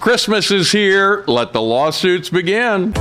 Christmas is here. Let the lawsuits begin.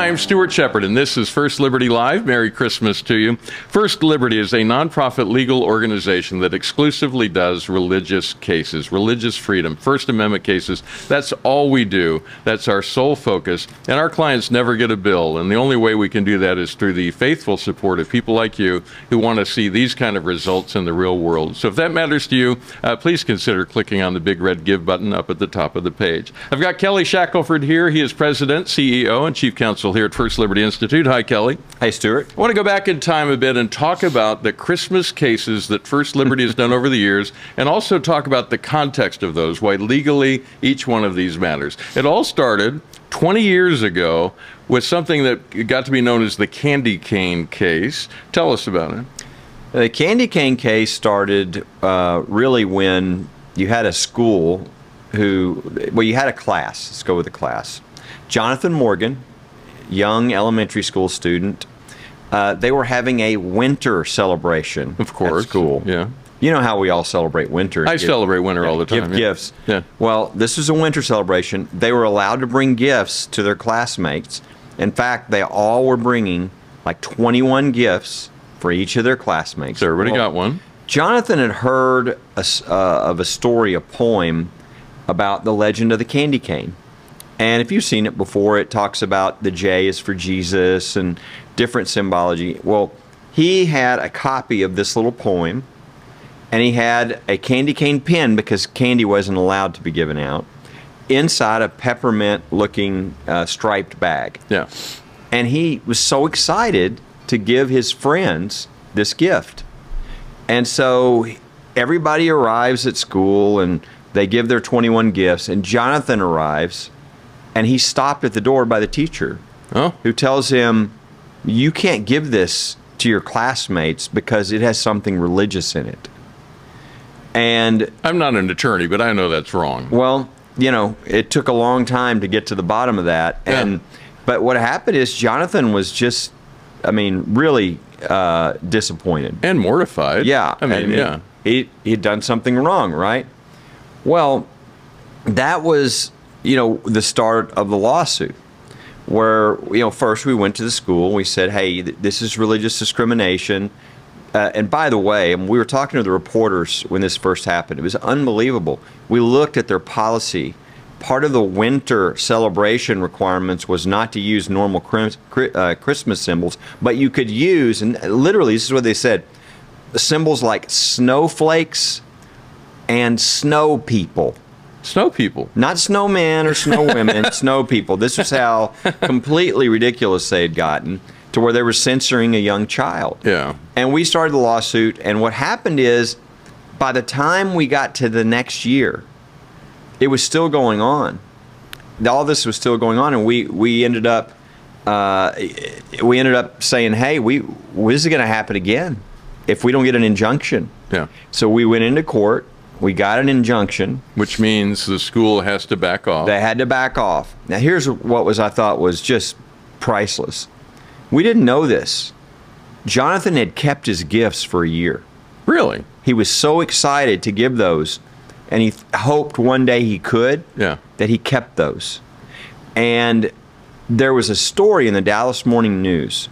I'm Stuart Shepard, and this is First Liberty Live. Merry Christmas to you. First Liberty is a nonprofit legal organization that exclusively does religious cases, religious freedom, First Amendment cases. That's all we do. That's our sole focus. And our clients never get a bill. And the only way we can do that is through the faithful support of people like you who want to see these kind of results in the real world. So if that matters to you, uh, please consider clicking on the big red Give button up at the top of the page. I've got Kelly Shackelford here. He is President, CEO, and Chief Counsel here at First Liberty Institute. Hi, Kelly. Hi, Stuart. I want to go back in time a bit and talk about the Christmas cases that First Liberty has done over the years, and also talk about the context of those, why legally each one of these matters. It all started 20 years ago with something that got to be known as the candy cane case. Tell us about it. The candy cane case started uh, really when you had a school who, well, you had a class. Let's go with the class. Jonathan Morgan, young elementary school student, uh, they were having a winter celebration. Of course. At school. Yeah. You know how we all celebrate winter. I celebrate winter all the time. Give yeah. gifts. Yeah. Well, this was a winter celebration. They were allowed to bring gifts to their classmates. In fact, they all were bringing like 21 gifts for each of their classmates. So everybody Well, got one. Jonathan had heard a uh, of a story, a poem about the legend of the candy cane. And if you've seen it before, it talks about the J is for Jesus and different symbology. Well, he had a copy of this little poem, and he had a candy cane pen because candy wasn't allowed to be given out inside a peppermint looking uh, striped bag. Yeah. And he was so excited to give his friends this gift. And so everybody arrives at school and they give their 21 gifts, and Jonathan arrives and he's stopped at the door by the teacher Oh, who tells him, You can't give this to your classmates because it has something religious in it. And I'm not an attorney, but I know that's wrong. well, you know, it took a long time to get to the bottom of that. Yeah. And but what happened is Jonathan was just, I mean, really uh, disappointed. And mortified. Yeah, I mean, and yeah. he he'd done something wrong, right? Well, that was you know the start of the lawsuit, where you know first we went to the school, we said, hey, th- this is religious discrimination. Uh, and by the way, and we were talking to the reporters when this first happened. It was unbelievable. We looked at their policy. Part of the winter celebration requirements was not to use normal uh, Christmas symbols, but you could use, and literally, this is what they said symbols like snowflakes and snow people. Snow people. Not snowmen or snow women, snow people. This was how completely ridiculous they had gotten to where they were censoring a young child. Yeah. And we started the lawsuit, and what happened is by the time we got to the next year, it was still going on. All this was still going on, and we, we ended up uh, we ended up saying, "Hey, we this is going to happen again if we don't get an injunction." Yeah. So we went into court. We got an injunction. Which means the school has to back off. They had to back off. Now, here's what was I thought was just priceless. We didn't know this. Jonathan had kept his gifts for a year. really? He was so excited to give those, and he th- hoped one day he could. Yeah. That he kept those. And there was a story in the Dallas Morning News.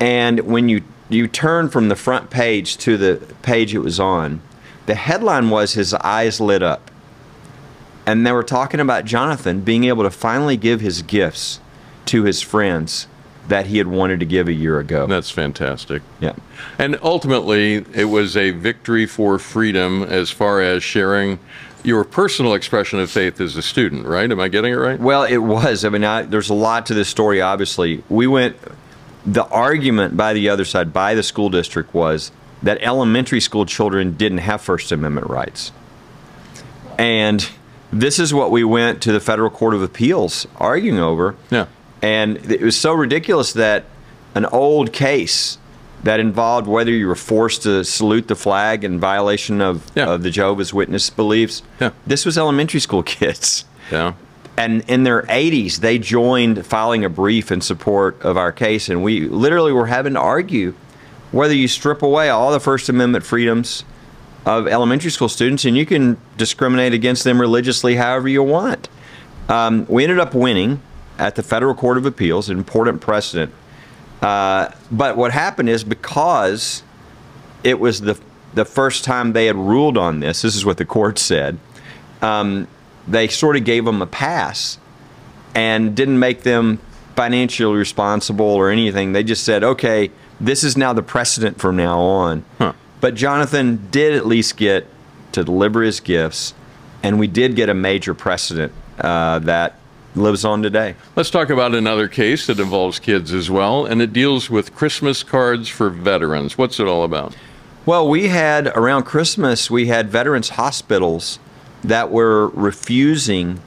And when you you turn from the front page to the page it was on, the headline was his eyes lit up. And they were talking about Jonathan being able to finally give his gifts to his friends that he had wanted to give a year ago. That's fantastic. Yeah. And ultimately, it was a victory for freedom as far as sharing your personal expression of faith as a student, right? Am I getting it right? Well, it was. I mean, I, there's a lot to this story, obviously. We went, the argument by the other side, by the school district, was that elementary school children didn't have First Amendment rights. And this is what we went to the Federal Court of Appeals arguing over. Yeah. And it was so ridiculous that an old case that involved whether you were forced to salute the flag in violation of, Yeah. of the Jehovah's Witness beliefs. Yeah. This was elementary school kids. Yeah. And in their 80s, they joined filing a brief in support of our case. And we literally were having to argue whether you strip away all the First Amendment freedoms of elementary school students, and you can discriminate against them religiously however you want. Um, we ended up winning at the Federal Court of Appeals, an important precedent. Uh, but what happened is because it was the the first time they had ruled on this. This is what the court said. Um, they sort of gave them a pass and didn't make them financially responsible or anything. They just said, okay, this is now the precedent from now on. Huh. But Jonathan did at least get to deliver his gifts, and we did get a major precedent uh, that lives on today. Let's talk about another case that involves kids as well, and it deals with Christmas cards for veterans. What's it all about? Well, we had around Christmas, we had veterans hospitals that were refusing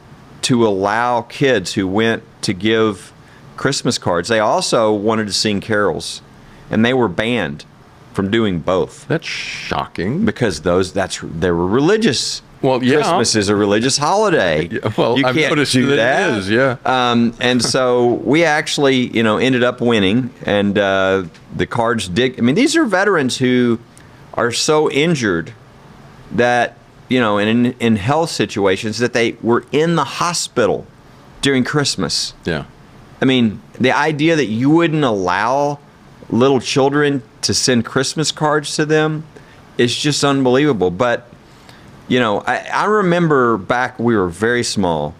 to allow kids who went to give Christmas cards. They also wanted to sing carols, and they were banned from doing both That's shocking. because those that's they were religious. Well, yeah. Christmas is a religious holiday. Yeah, well, you I've can't noticed do that it that. is, yeah. Um, and so we actually, you know, ended up winning, and uh, the cards did. I mean, these are veterans who are so injured that you know, in in health situations that they were in the hospital during Christmas. Yeah. I mean, the idea that you wouldn't allow little children to send Christmas cards to them It's just unbelievable. But, you know, I, I remember back we were very small.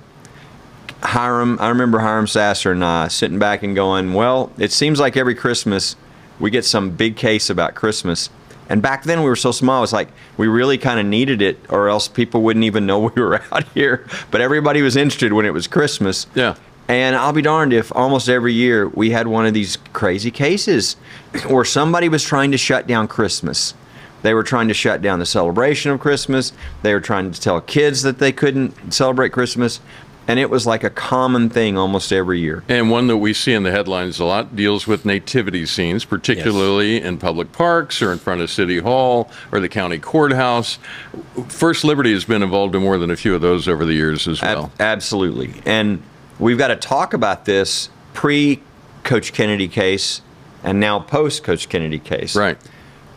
Hiram, I remember Hiram Sasser and I sitting back and going, well, it seems like every Christmas we get some big case about Christmas. And back then we were so small, it's like we really kind of needed it, or else people wouldn't even know we were out here. But everybody was interested when it was Christmas. Yeah. And I'll be darned if almost every year we had one of these crazy cases where somebody was trying to shut down Christmas. They were trying to shut down the celebration of Christmas. They were trying to tell kids that they couldn't celebrate Christmas. And it was like a common thing almost every year. And one that we see in the headlines a lot deals with nativity scenes, particularly in public parks or in front of City Hall or the county courthouse. First Liberty has been involved in more than a few of those over the years as Ab- well. absolutely. And we've got to talk about this pre Coach Kennedy case and now post Coach Kennedy case. Right.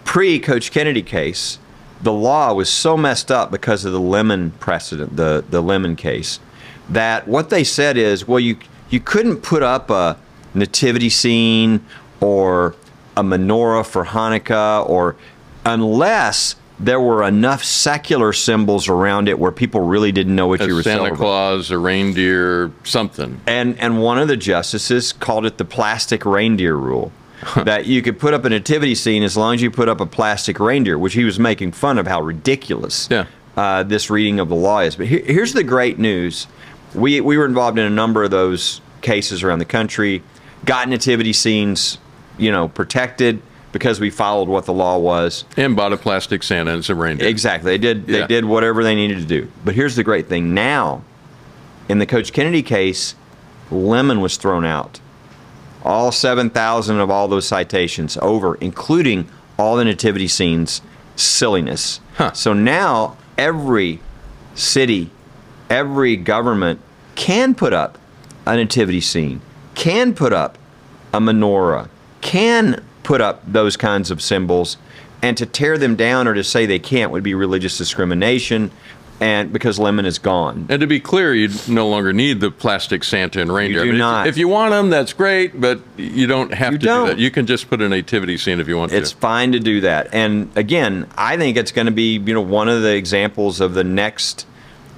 pre Coach Kennedy case, the law was so messed up because of the Lemon precedent, the the Lemon case, that what they said is, well, you you couldn't put up a nativity scene or a menorah for Hanukkah or unless there were enough secular symbols around it where people really didn't know what A you were Santa celebrating. Claus, a reindeer, something. And and one of the justices called it the plastic reindeer rule. that you could put up a nativity scene as long as you put up a plastic reindeer, which he was making fun of how ridiculous Yeah. uh, this reading of the law is. But here, here's the great news: we we were involved in a number of those cases around the country, got nativity scenes, you know, protected because we followed what the law was. And bought a plastic Santa and some reindeer. Exactly. They did they Yeah. did whatever they needed to do. But here's the great thing. Now, in the Coach Kennedy case, Lemon was thrown out. All 7,000 of all those citations over, including all the nativity scenes, silliness. Huh. So now every city, every government can put up a nativity scene, can put up a menorah, can put up those kinds of symbols, and to tear them down or to say they can't would be religious discrimination, and because lemon is gone. And to be clear, you no longer need the plastic Santa and reindeer. You do I mean, if- not. If, you want them, that's great, but you don't have You to don't. do that. You can just put a nativity scene if you want It's to. It's fine to do that. And again, I think it's going to be, you know, one of the examples of the next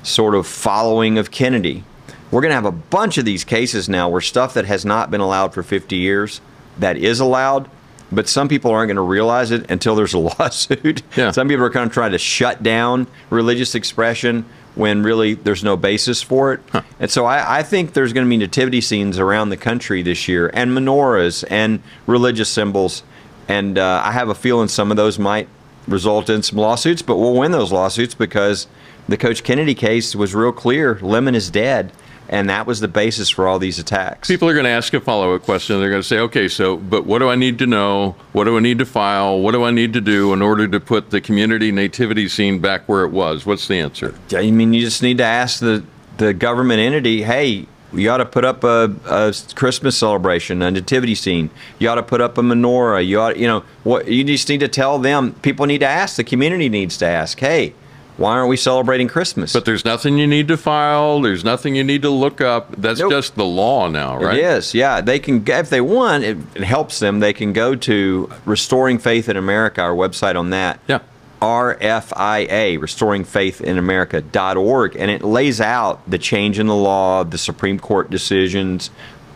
sort of following of Kennedy. We're going to have a bunch of these cases now where stuff that has not been allowed for 50 years that is allowed, but some people aren't going to realize it until there's a lawsuit. Yeah. Some people are kind of trying to shut down religious expression when really there's no basis for it. And so I, I think there's going to be nativity scenes around the country this year and menorahs and religious symbols. And uh, I have a feeling some of those might result in some lawsuits, but we'll win those lawsuits because the Coach Kennedy case was real clear. Lemon is dead. And that was the basis for all these attacks. People are going to ask a follow up question. They're going to say, okay, so, but what do I need to know? What do I need to file? What do I need to do in order to put the community nativity scene back where it was? What's the answer? I mean, you just need to ask the, the government entity, hey, you ought to put up a, a Christmas celebration, a nativity scene. You ought to put up a menorah. You ought, you know, what you just need to tell them. People need to ask. The community needs to ask. Hey, why aren't we celebrating Christmas? But there's nothing you need to file. There's nothing you need to look up. That's Nope. just the law now, right? It is, yeah. They can, if they want, it, it helps them. They can go to Restoring Faith in America, our website on that. Yeah. RFIA, Restoring Faith in America.org, and it lays out the change in the law, the Supreme Court decisions,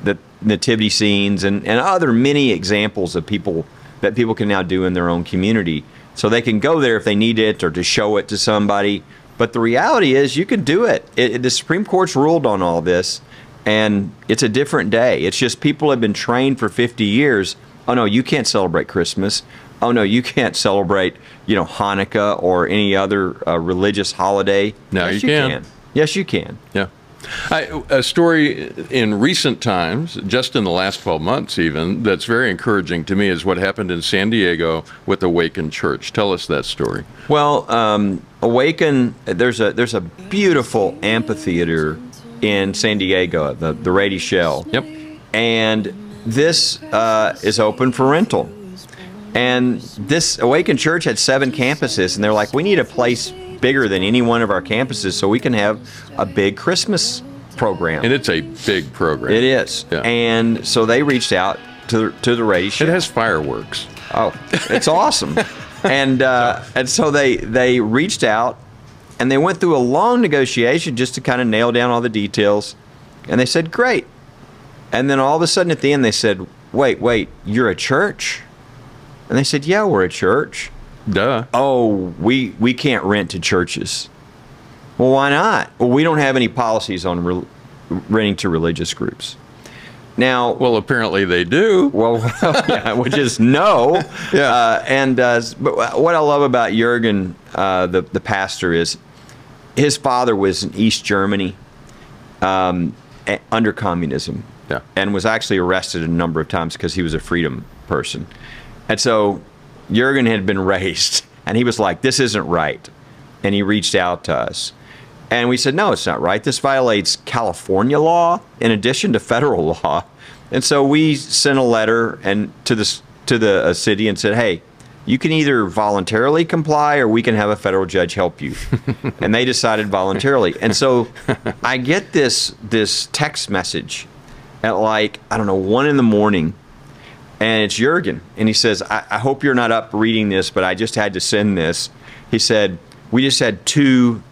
the nativity scenes, and, and other many examples of people that people can now do in their own community. So they can go there if they need it or to show it to somebody. But the reality is, you can do it. it, the Supreme Court's ruled on all this, and it's a different day. It's just people have been trained for 50 years. Oh no, you can't celebrate Christmas. Oh no, you can't celebrate, you know, Hanukkah or any other uh, religious holiday. No, yes, you can. Yes, you can. Yeah. I, a story in recent times, just in the last 12 months even, that's very encouraging to me is what happened in San Diego with Awaken Church. Tell us that story. Well, um, Awaken, there's a there's a beautiful amphitheater in San Diego, the the Rady Shell. Yep. And this uh, is open for rental. And this Awaken Church had seven campuses, and they're like, we need a place bigger than any one of our campuses so we can have a big Christmas program. And it's a big program. It is. Yeah. And so they reached out to to the Rady It has fireworks. Oh, it's awesome. and uh, and so they they reached out and they went through a long negotiation just to kind of nail down all the details. And they said, "Great." And then all of a sudden at the end they said, "Wait, wait, you're a church?" And they said, "Yeah, we're a church." Duh. Oh, we we can't rent to churches. Well, why not? Well, we don't have any policies on re- renting to religious groups. Now, Well, apparently they do. well, yeah, which is no. Yeah. Uh, and uh, but what I love about Jurgen, uh, the the pastor, is his father was in East Germany um, under communism, Yeah. and was actually arrested a number of times because he was a freedom person. And so Jurgen had been raised, and he was like, "This isn't right," and he reached out to us. And we said, no, it's not right. This violates California law in addition to federal law. And so we sent a letter and to the to the uh, city and said, hey, you can either voluntarily comply or we can have a federal judge help you. and they decided voluntarily. And so I get this this text message at like I don't know one in the morning, and it's Jurgen, and he says, I, I hope you're not up reading this, but I just had to send this. He said, we just had two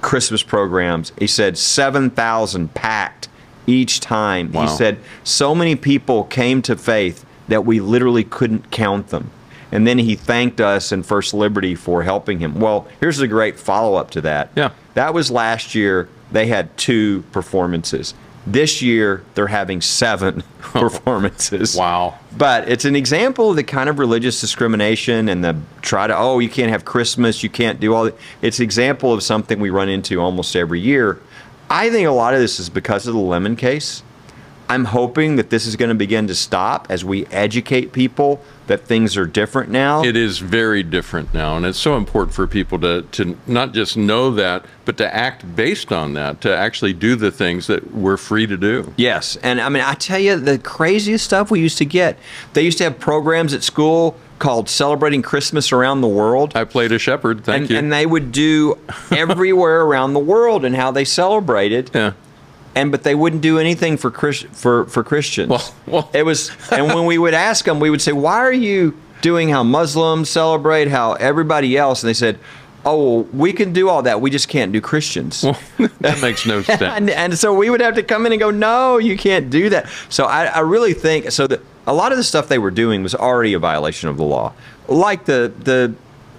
Christmas programs. He said 7,000 packed each time. Wow. He said so many people came to faith that we literally couldn't count them. And then he thanked us and First Liberty for helping him. Well, here's a great follow up to that. Yeah. That was last year. They had two performances. This year, they're having seven performances. Wow. But it's an example of the kind of religious discrimination and the try to, oh, you can't have Christmas, you can't do all that. It's an example of something we run into almost every year. I think a lot of this is because of the Lemon case. I'm hoping that this is going to begin to stop as we educate people that things are different now. It is very different now, and it's so important for people to, to not just know that, but to act based on that, to actually do the things that we're free to do. Yes, and I mean, I tell you, the craziest stuff we used to get. They used to have programs at school called "Celebrating Christmas Around the World," I played a shepherd. Thank and, you. and they would do everywhere around the world and how they celebrated. yeah. And but they wouldn't do anything for Chris, for for Christians. Well- well- it was, and when we would ask them, we would say, "Why are you doing how Muslims celebrate, how everybody else?" And they said, "Oh, well, we can do all that. We just can't do Christians." that makes no sense. and, and so we would have to come in and go, no, you can't do that. So I, I really think so. That a lot of the stuff they were doing was already a violation of the law, like the the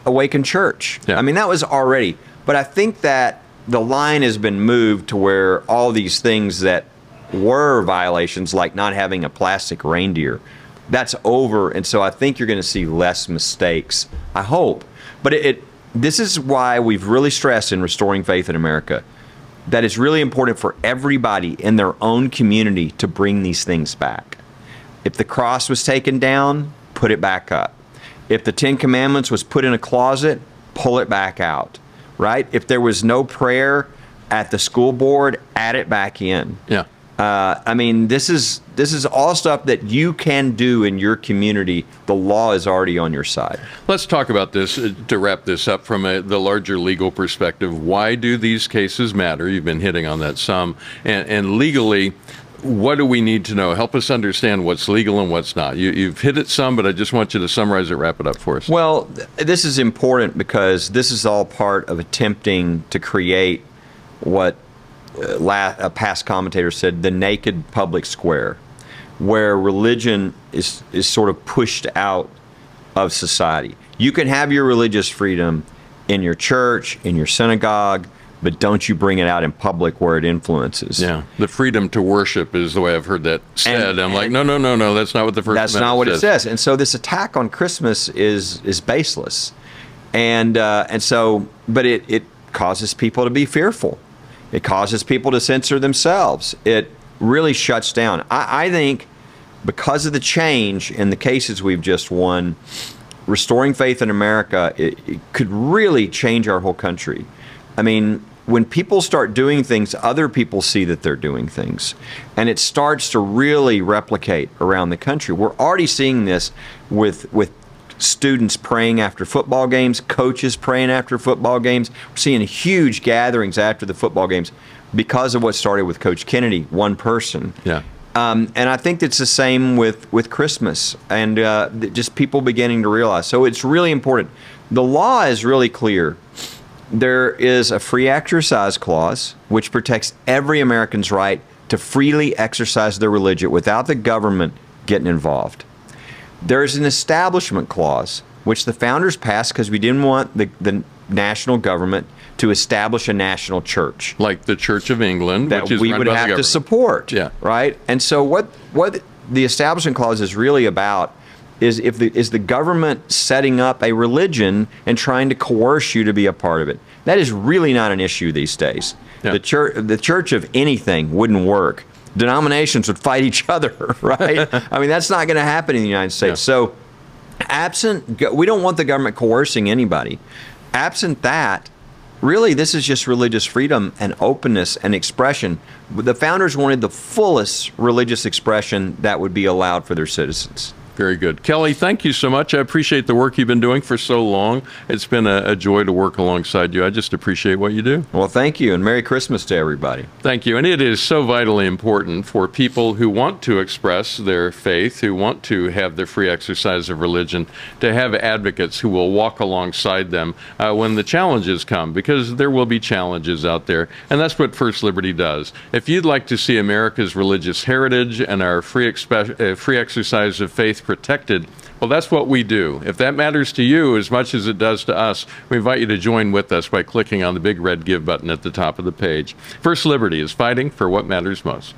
Awaken Church. Yeah. I mean, that was already. But I think that the line has been moved to where all these things that were violations, like not having a plastic reindeer, that's over. And so I think you're going to see less mistakes. I hope. But it, it this is why we've really stressed in restoring faith in America that it's really important for everybody in their own community to bring these things back. If the cross was taken down, put it back up. If the Ten Commandments was put in a closet, pull it back out. Right? If there was no prayer at the school board, add it back in. Yeah. Uh, I mean, this is this is all stuff that you can do in your community. The law is already on your side. Let's talk about this uh, to wrap this up from a, the larger legal perspective. Why do these cases matter? You've been hitting on that some. And, and legally, what do we need to know? Help us understand what's legal and what's not. You, you've hit it some, but I just want you to summarize it, wrap it up for us. Well, this is important because this is all part of attempting to create what uh, la- a past commentator said the naked public square, where religion is, is sort of pushed out of society. You can have your religious freedom in your church, in your synagogue, but don't you bring it out in public where it influences. yeah, the freedom to worship is the way I've heard that said. And- I'm like, no, no, no, no, that's not what the first. That's not what it says. And so this attack on Christmas is is baseless, and uh, and so but it it causes people to be fearful. It causes people to censor themselves. It really shuts down. I, I think because of the change in the cases we've just won, restoring faith in America it, it could really change our whole country. I mean, when people start doing things, other people see that they're doing things, and it starts to really replicate around the country. We're already seeing this with with students praying after football games, coaches praying after football games. We're seeing huge gatherings after the football games because of what started with Coach Kennedy, one person. Yeah. Um, and I think it's the same with, with Christmas and uh, just people beginning to realize. So it's really important. The law is really clear. There is a free exercise clause which protects every American's right to freely exercise their religion without the government getting involved. There is an establishment clause which the founders passed because we didn't want the, the national government to establish a national church Like the Church of England, that which is we would have to support. Yeah. Right. And so what what the Establishment Clause is really about is if the is the government setting up a religion and trying to coerce you to be a part of it. That is really not an issue these days. Yeah. The church the church of anything wouldn't work. Denominations would fight each other, right? I mean, that's not going to happen in the United States. Yeah. So absent we don't want the government coercing anybody absent that really this is just religious freedom and openness and expression the founders wanted the fullest religious expression that would be allowed for their citizens Very good. Kelly, thank you so much. I appreciate the work you've been doing for so long. It's been a, a joy to work alongside you. I just appreciate what you do. well thank you and merry christmas to everybody Thank you. And it is so vitally important for people who want to express their faith, who want to have the free exercise of religion, to have advocates who will walk alongside them uh, when the challenges come, because there will be challenges out there. And that's what First Liberty does. If you'd like to see America's religious heritage and our free, expe- uh, free exercise of faith protected, well, that's what we do. If that matters to you as much as it does to us, we invite you to join with us by clicking on the big red Give button at the top of the page. First Liberty is fighting for what matters most.